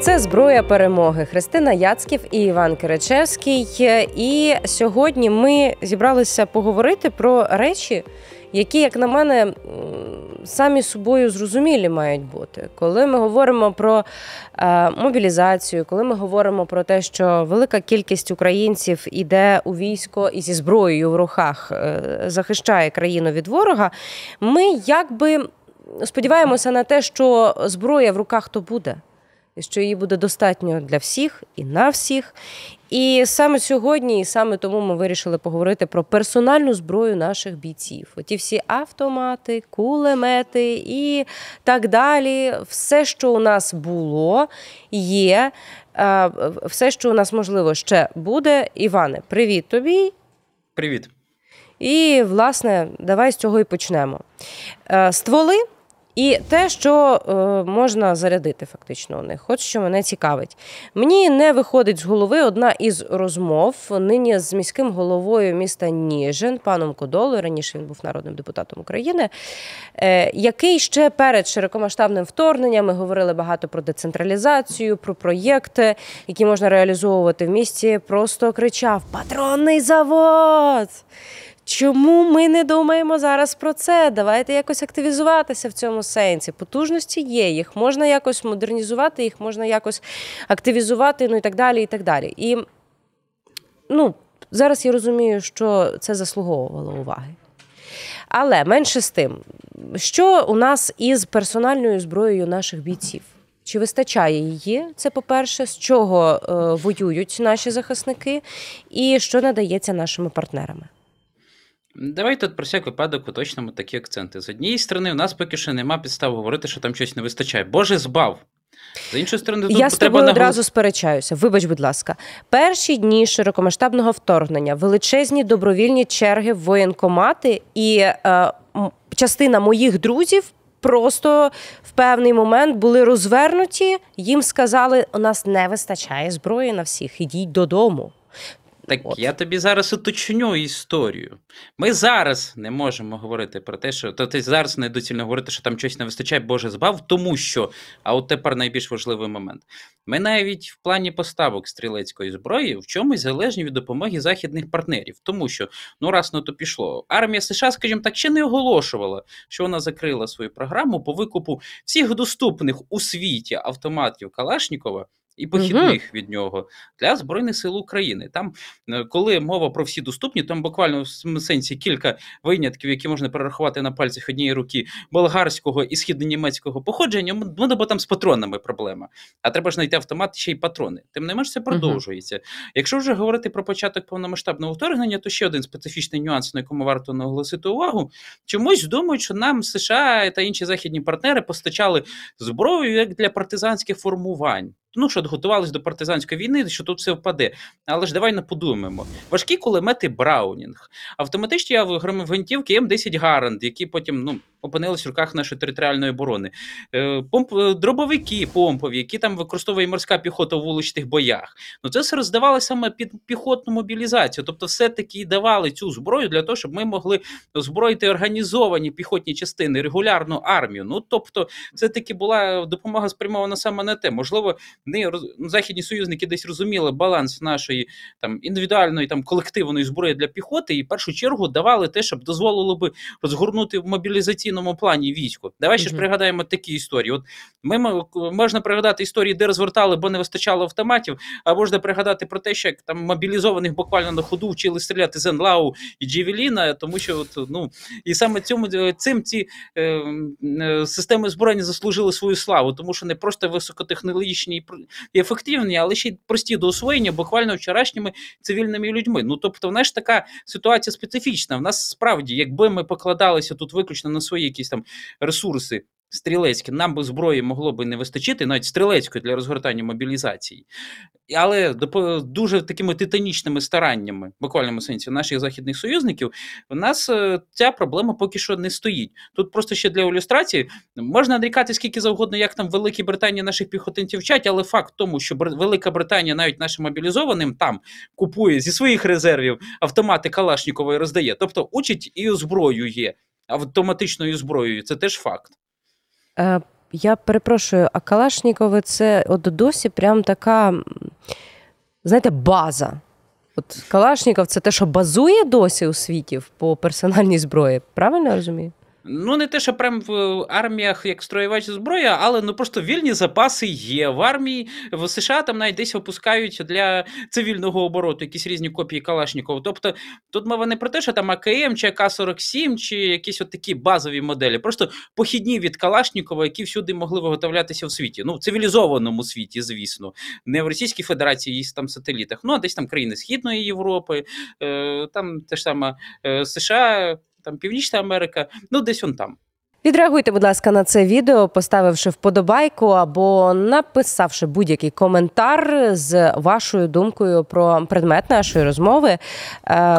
Це зброя перемоги. Христина Яцьків і Іван Киричевський. І сьогодні ми зібралися поговорити про речі, які, як на мене, самі собою зрозумілі мають бути. Коли ми говоримо про е, мобілізацію, коли ми говоримо про те, що велика кількість українців іде у військо і зі зброєю в руках е, захищає країну від ворога, ми якби сподіваємося на те, що зброя в руках то буде. Що її буде достатньо для всіх і на всіх. І саме сьогодні, і саме тому ми вирішили поговорити про персональну зброю наших бійців. Оті всі автомати, кулемети і так далі. Все, що у нас було, є, е, все, що у нас можливо ще буде. Іване, привіт тобі. Привіт. І, власне, давай з цього і почнемо. Е, Стволи і те, що е, можна зарядити фактично у них. От що мене цікавить. Мені не виходить з голови одна із розмов нині з міським головою міста Ніжин, паном Кодолою. Раніше він був народним депутатом України, е, який ще перед широкомасштабним вторгненням ми говорили багато про децентралізацію, про проєкти, які можна реалізовувати в місті. Просто кричав: Патронний завод! Чому ми не думаємо зараз про це? Давайте якось активізуватися в цьому сенсі. Потужності є, їх можна якось модернізувати, їх можна якось активізувати, ну і так далі. І так далі. І ну, зараз я розумію, що це заслуговувало уваги. Але менше з тим, що у нас із персональною зброєю наших бійців? Чи вистачає її? Це по-перше, з чого е, воюють наші захисники, і що надається нашими партнерами? Давай тут про всяк випадок уточнимо такі акценти. З однієї сторони, у нас поки що нема підстав говорити, що там щось не вистачає. Боже збав. З іншої сторони, тут Я з тобою наголос- одразу сперечаюся. Вибач, будь ласка, перші дні широкомасштабного вторгнення, величезні добровільні черги в воєнкомати, і е, частина моїх друзів просто в певний момент були розвернуті. Їм сказали, у нас не вистачає зброї на всіх, ідіть додому. Так От. я тобі зараз уточню історію. Ми зараз не можемо говорити про те, що то ти зараз недоцільно говорити, що там щось не вистачає, Боже збав, тому що. А от тепер найбільш важливий момент. Ми навіть в плані поставок стрілецької зброї в чомусь залежні від допомоги західних партнерів, тому що ну раз на то пішло. Армія США, скажімо так, ще не оголошувала, що вона закрила свою програму по викупу всіх доступних у світі автоматів Калашнікова. І похідних від нього для Збройних сил України. Там, е, коли мова про всі доступні, там буквально в сенсі кілька винятків, які можна перерахувати на пальцях однієї руки болгарського і східнонімецького походження. Ну, бо там з патронами проблема. А треба ж знайти автомат ще й патрони. Тим не менш, це продовжується. Якщо вже говорити про початок повномасштабного вторгнення, то ще один специфічний нюанс, на якому варто наголосити увагу. Чомусь думають, що нам США та інші західні партнери постачали зброю як для партизанських формувань. Ну, що готувалися до партизанської війни, що тут все впаде. Але ж давай не подумаємо. Важкі кулемети Браунінг, автоматичні гвинтівки М10 Гаранд, які потім ну, опинились в руках нашої територіальної оборони, Е, помп, е, дробовики помпові, які там використовує морська піхота у вуличних боях. Ну це все роздавали саме під піхотну мобілізацію. Тобто, все-таки давали цю зброю для того, щоб ми могли озброїти організовані піхотні частини, регулярну армію. Ну тобто, це таки була допомога спрямована саме на те. Можливо, не ну, західні союзники десь розуміли баланс нашої там індивідуальної там колективної зброї для піхоти, і в першу чергу давали те, щоб дозволило би розгорнути в мобілізаційному плані військо. Давай ще ж пригадаємо такі історії. От ми можна пригадати історії, де розвертали, бо не вистачало автоматів, а можна пригадати про те, що як там мобілізованих буквально на ходу вчили стріляти з Енлау і Джевеліна, тому що от, ну і саме цьому цим ці е, е, системи збройні заслужили свою славу, тому що не просто високотехнологічні і ефективні, але ще й прості до освоєння буквально вчорашніми цивільними людьми. Ну тобто, вона ж така ситуація специфічна. В нас справді, якби ми покладалися тут виключно на свої якісь там ресурси. Стрілецькі, нам би зброї могло би не вистачити, навіть стрілецької для розгортання мобілізації. Але дуже такими титанічними стараннями, в буквальному сенсі, наших західних союзників, у нас е, ця проблема поки що не стоїть. Тут просто ще для ілюстрації можна нарікати скільки завгодно, як там в Великій Британії наших піхотинців вчать, але факт в тому, що Велика Британія навіть нашим мобілізованим там купує зі своїх резервів автомати Калашнікова і роздає. Тобто учить і озброює автоматичною зброєю. Це теж факт. Е, я перепрошую, а Калашнікови це от досі прям така, знаєте, база. От Калашніков це те, що базує досі у світі по персональній зброї. Правильно я розумію? Ну, не те, що прям в арміях як строєвач зброя, але ну просто вільні запаси є. В армії в США там навіть десь випускають для цивільного обороту якісь різні копії Калашнікова. Тобто тут мова не про те, що там АКМ чи АК-47, чи якісь от такі базові моделі, просто похідні від Калашнікова, які всюди могли виготовлятися в світі. Ну, в цивілізованому світі, звісно, не в Російській Федерації, є там сателітах, ну а десь там країни Східної Європи, е, там те ж саме е, США там Північна Америка, ну десь он там. Відреагуйте, будь ласка, на це відео, поставивши вподобайку або написавши будь-який коментар з вашою думкою про предмет нашої розмови е,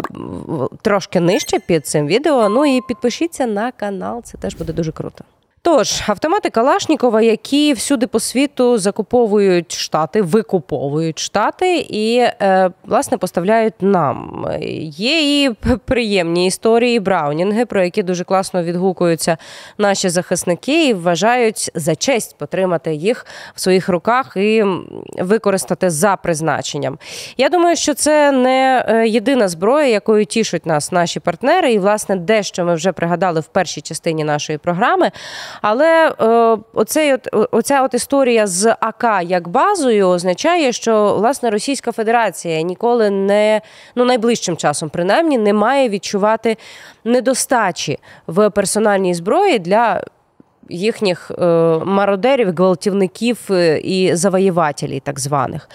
трошки нижче під цим відео. Ну і підпишіться на канал, це теж буде дуже круто. Тож, автомати Калашнікова, які всюди по світу закуповують штати, викуповують штати і е, власне поставляють нам. Є і приємні історії Браунінги, про які дуже класно відгукуються наші захисники і вважають за честь потримати їх в своїх руках і використати за призначенням. Я думаю, що це не е, єдина зброя, якою тішуть нас наші партнери, і власне дещо ми вже пригадали в першій частині нашої програми. Але е, оцей от, оця от історія з АК як базою означає, що власне Російська Федерація ніколи не ну найближчим часом, принаймні, не має відчувати недостачі в персональній зброї для їхніх е, мародерів, гвалтівників е, і завоювателів, так званих.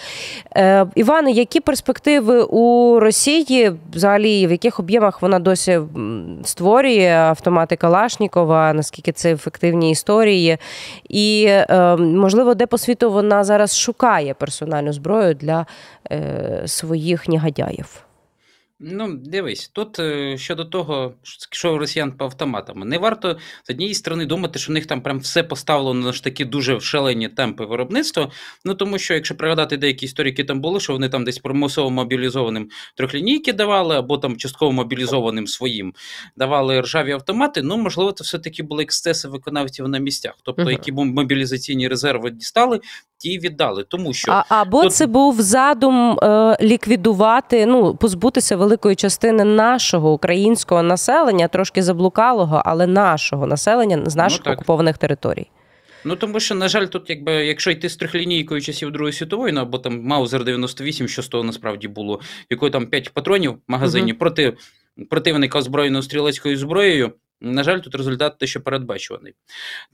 Е, Іване, які перспективи у Росії взагалі в яких об'ємах вона досі створює автомати Калашнікова? Наскільки це ефективні історії? І можливо, де по світу вона зараз шукає персональну зброю для своїх негодяїв? Ну, дивись, тут е, щодо того, що у росіян по автоматам, не варто з однієї сторони думати, що у них там прям все поставлено на ж такі дуже шалені темпи виробництва. Ну тому що, якщо пригадати деякі історії, які там були, що вони там десь примусово мобілізованим трьохлінійки давали, або там частково мобілізованим своїм давали ржаві автомати. Ну, можливо, це все-таки були ексцеси виконавців на місцях. Тобто, які мобілізаційні резерви дістали, ті віддали. Тому що а, або тут... це був задум е, ліквідувати, ну позбутися великої частини нашого українського населення, трошки заблукалого, але нашого населення з наших ну, окупованих територій. Ну тому що, на жаль, тут, якби якщо йти з трьохлінійкою часів Другої світової, ну або там Маузер 98, що з того насправді було, якої там 5 патронів в магазині угу. проти противника озброєною стрілецькою зброєю. На жаль, тут результат те, що передбачуваний.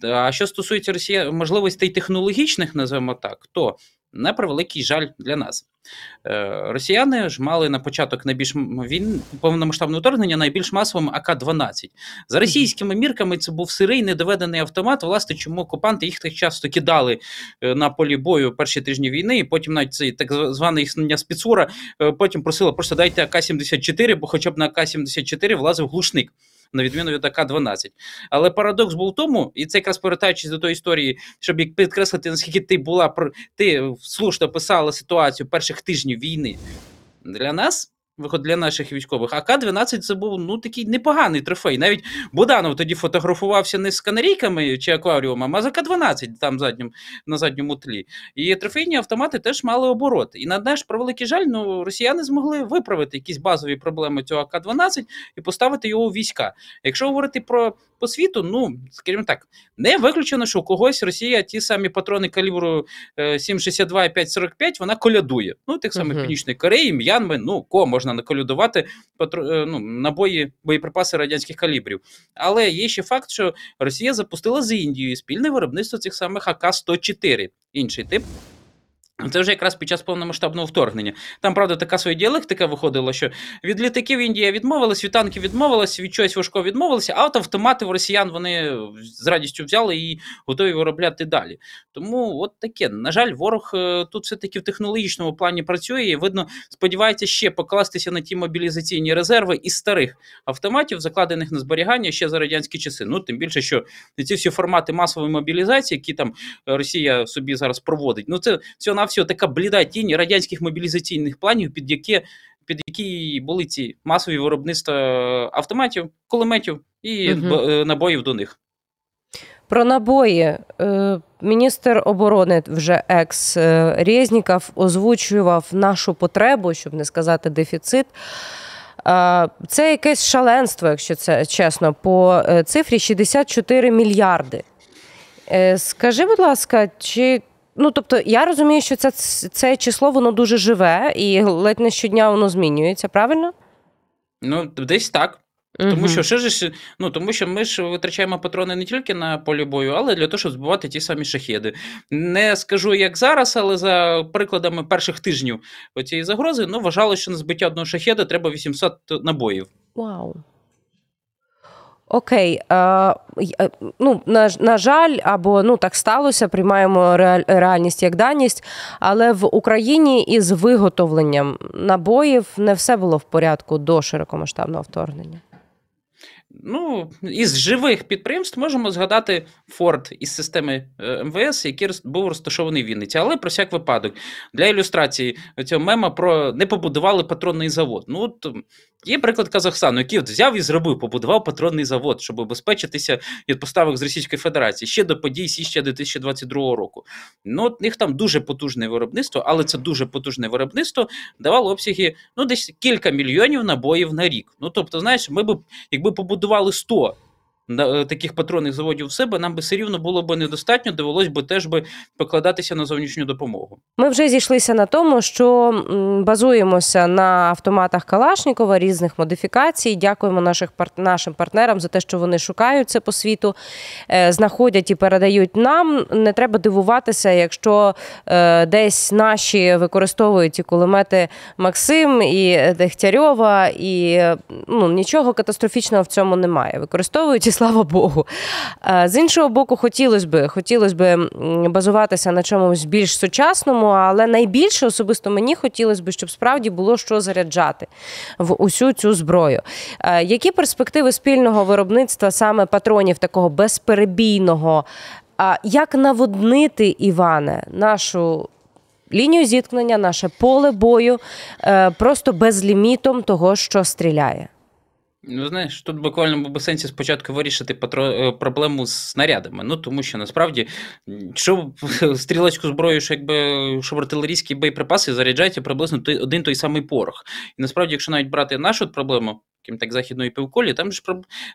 А що стосується Росія, можливостей технологічних, називаємо так, то на превеликий жаль для нас. Е, росіяни ж мали на початок найбільш він повномасштабного вторгнення найбільш масовим АК-12. За російськими мірками це був сирий недоведений автомат. Власне, чому окупанти їх так часто кидали е, на полі бою перші тижні війни, і потім навіть цей так званий існення спецура е, потім просила просто дайте АК-74, бо хоча б на АК-74 влазив глушник на відміну від АК-12. Але парадокс був в тому, і це якраз повертаючись до тої історії, щоб підкреслити, наскільки ти була ти слушно писала ситуацію перших тижнів війни для нас виход для наших військових. А К-12 це був ну такий непоганий трофей. Навіть Буданов тоді фотографувався не з канарійками чи акваріумом, а за К-12 там заднім, на задньому тлі. І трофейні автомати теж мали обороти. І на наш превеликий жаль, ну росіяни змогли виправити якісь базові проблеми цього АК-12 і поставити його у війська. Якщо говорити про по світу, ну скажімо так, не виключено, що у когось Росія ті самі патрони калібру 7,62 і 5,45 вона колядує. Ну, тих самих uh -huh. Північної Кореї, М'янми, ну кого можна наколядувати наколюдувати е, ну, набої, боєприпаси радянських калібрів. Але є ще факт, що Росія запустила з Індією спільне виробництво цих самих АК-104, інший тип. Це вже якраз під час повномасштабного вторгнення. Там, правда, така своя діалектика виходила, що від літаків Індія відмовилась, від танків відмовилась, від чогось важкого відмовилася, а от автомати в росіян вони з радістю взяли і готові виробляти далі. Тому от таке. На жаль, ворог е, тут все-таки в технологічному плані працює і, видно, сподівається ще покластися на ті мобілізаційні резерви із старих автоматів, закладених на зберігання ще за радянські часи. Ну, тим більше, що ці всі формати масової мобілізації, які там Росія собі зараз проводить, ну це всього на всього така бліда тінь радянських мобілізаційних планів, під які під які були ці масові виробництва автоматів, кулеметів і угу. набоїв до них. Про набої. Е, міністр оборони вже екс Резніков озвучував нашу потребу, щоб не сказати дефіцит. Це якесь шаленство, якщо це чесно, по е, цифрі 64 мільярди. Е, скажи, будь ласка, чи. Ну, тобто, я розумію, що це це число воно дуже живе і ледь не щодня воно змінюється, правильно? Ну, десь так. Тому що що ж, ну тому що ми ж витрачаємо патрони не тільки на полі бою, але для того, щоб збивати ті самі шахеди. Не скажу як зараз, але за прикладами перших тижнів цієї загрози, ну вважало, що на збиття одного шахеда треба 800 набоїв. Вау. Окей, а, ну на на жаль, або ну так сталося, приймаємо реальність як даність, але в Україні із виготовленням набоїв не все було в порядку до широкомасштабного вторгнення. Ну, із живих підприємств можемо згадати Форд із системи е, МВС, який був розташований в Вінниці. Але про всяк випадок для ілюстрації цього мема про не побудували патронний завод. Ну, от Є приклад Казахстану, який от взяв і зробив, побудував патронний завод, щоб обезпечитися від поставок з Російської Федерації ще до подій січня 2022 року. Ну, от них там дуже потужне виробництво, але це дуже потужне виробництво давало обсяги ну, десь кілька мільйонів набоїв на рік. Ну, тобто, знаєш, ми б, якби побудували 100 Е, таких патронних заводів в себе, нам би все рівно було б недостатньо, довелось би теж би покладатися на зовнішню допомогу. Ми вже зійшлися на тому, що базуємося на автоматах Калашнікова різних модифікацій. Дякуємо наших нашим партнерам за те, що вони шукають це по світу, е, знаходять і передають нам. Не треба дивуватися, якщо е, десь наші використовують ці кулемети Максим і Дегтярьова, і ну нічого катастрофічного в цьому немає. Використовують слава Богу. З іншого боку, хотілося б хотілося б базуватися на чомусь більш сучасному, але найбільше особисто мені хотілося б, щоб справді було що заряджати в усю цю зброю. Які перспективи спільного виробництва саме патронів такого безперебійного? Як наводнити, Іване, нашу лінію зіткнення, наше поле бою е, просто безлімітом того, що стріляє? Ну, знаєш, тут буквально в сенсі спочатку вирішити патро... Е, проблему з снарядами. Ну тому що насправді, що стрілецьку зброю, що якби що артилерійські боєприпаси заряджаються приблизно той, один той самий порох. І насправді, якщо навіть брати нашу проблему, крім так західної півколі, там ж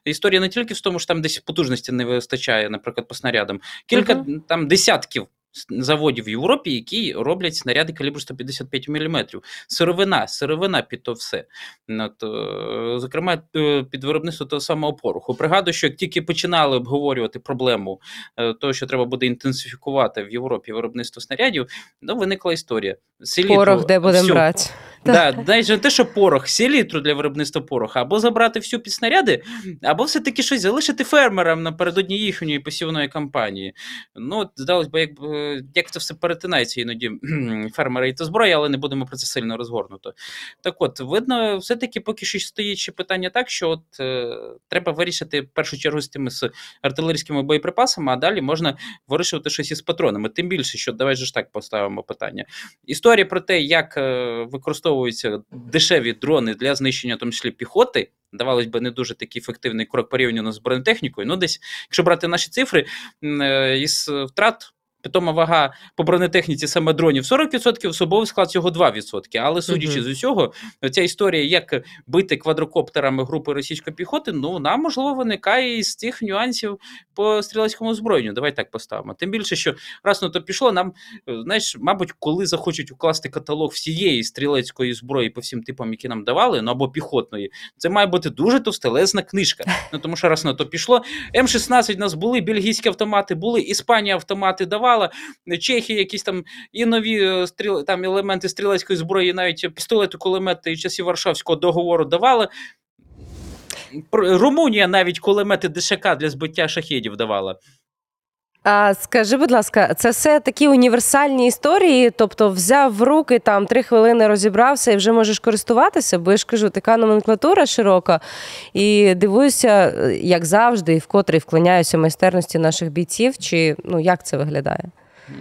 історія не тільки в тому, що там десь потужності не вистачає, наприклад, по снарядам, кілька uh-huh. там десятків заводів в Європі, які роблять снаряди калібру 155 мм. Сировина, сировина під то все. От, е, Зокрема, е, під виробництво того самого пороху. Пригадую, що як тільки починали обговорювати проблему е, того, що треба буде інтенсифікувати в Європі виробництво снарядів, ну виникла історія. Селітру, Порох, де будемо брати. Да, навіть не те, що порох, селітру для виробництва пороха, або забрати всю під снаряди, або все-таки щось залишити фермерам напередодні їхньої посівної кампанії. Ну, здалось би, якби як це все перетинається іноді фермери і та зброя, але не будемо про це сильно розгорнуто. Так от, видно, все-таки поки що стоїть ще питання так, що от е, треба вирішити в першу чергу з тими з артилерійськими боєприпасами, а далі можна вирішувати щось із патронами. Тим більше, що давай ж так поставимо питання. Історія про те, як е, використовуються дешеві дрони для знищення, в тому числі піхоти. Давалось би не дуже такий ефективний крок порівняно з бронетехнікою. Ну, десь, якщо брати наші цифри, е, із втрат Питома вага по бронетехніці саме дронів 40%, особовий склад цього 2%. Але судячи uh-huh. з усього, ця історія, як бити квадрокоптерами групи російської піхоти, ну вона можливо виникає із цих нюансів по стрілецькому озброєнню. Давай так поставимо. Тим більше, що раз на то пішло, нам знаєш, мабуть, коли захочуть укласти каталог всієї стрілецької зброї по всім типам, які нам давали, ну або піхотної, це має бути дуже товстелезна книжка. Ну тому що раз на то пішло, М16 у нас були бельгійські автомати, були Іспанія автомати давали давала. Чехія якісь там і нові е, стріл, там елементи стрілецької зброї, навіть пістолети, кулемети і часів Варшавського договору давали. Румунія навіть кулемети ДШК для збиття шахідів давала. А скажи, будь ласка, це все такі універсальні історії, тобто взяв в руки там три хвилини розібрався і вже можеш користуватися, бо я ж кажу, така номенклатура широка. І дивуюся, як завжди, і вкотре вклоняюся майстерності наших бійців, чи ну як це виглядає?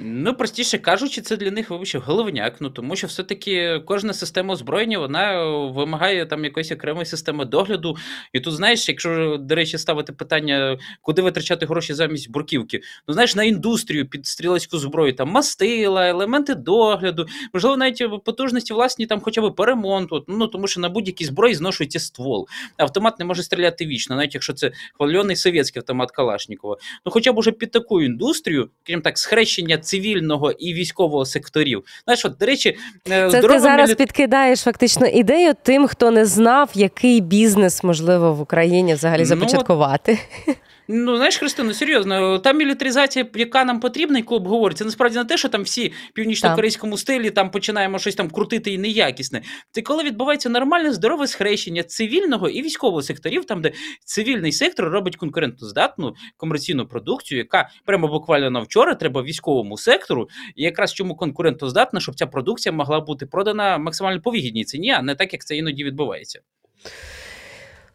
Ну, простіше кажучи, це для них вибачте, головняк. Ну тому що все-таки кожна система озброєння вона вимагає там якоїсь окремої системи догляду. І тут, знаєш, якщо, до речі, ставити питання, куди витрачати гроші замість бурківки, ну знаєш, на індустрію під стрілецьку зброю, там мастила, елементи догляду, можливо, навіть потужності власні там хоча б по ремонту. Ну тому що на будь-якій зброї зношується ствол. Автомат не може стріляти вічно, навіть якщо це хвальоний совєтський автомат Калашнікова. Ну, хоча б уже під таку індустрію, крім так, схрещення цивільного і військового секторів. Знаєш, от, до речі, е, це ти зараз мілі... підкидаєш фактично ідею тим, хто не знав, який бізнес можливо в Україні взагалі започаткувати. Ну, Ну, знаєш, Христина, серйозно, та мілітаризація, яка нам потрібна, яку обговорюється, насправді не те, що там всі в північно-корейському стилі там починаємо щось там крутити і неякісне. Це коли відбувається нормальне здорове схрещення цивільного і військового секторів, там, де цивільний сектор робить конкурентоздатну комерційну продукцію, яка прямо буквально на вчора треба військовому сектору, і якраз чому конкурентоздатна, щоб ця продукція могла бути продана максимально по вигідній ціні, а не так, як це іноді відбувається.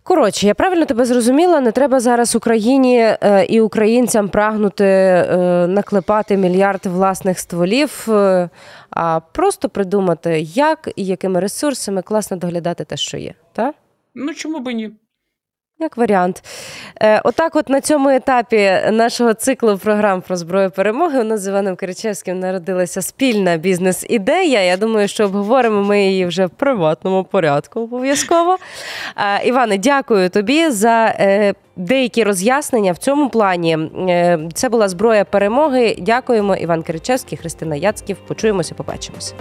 Коротше, я правильно тебе зрозуміла. Не треба зараз Україні е, і українцям прагнути е, наклепати мільярд власних стволів, е, а просто придумати, як і якими ресурсами класно доглядати те, що є. Так? Ну чому би ні? Як варіант. Е, Отак, от на цьому етапі нашого циклу програм про зброю перемоги у нас з Іваном Киричевським народилася спільна бізнес-ідея. Я думаю, що обговоримо ми її вже в приватному порядку обов'язково. Е, Іване, дякую тобі за е, деякі роз'яснення в цьому плані. Е, це була зброя перемоги. Дякуємо, Іван Киричевський, Христина Яцьків. Почуємося, побачимося.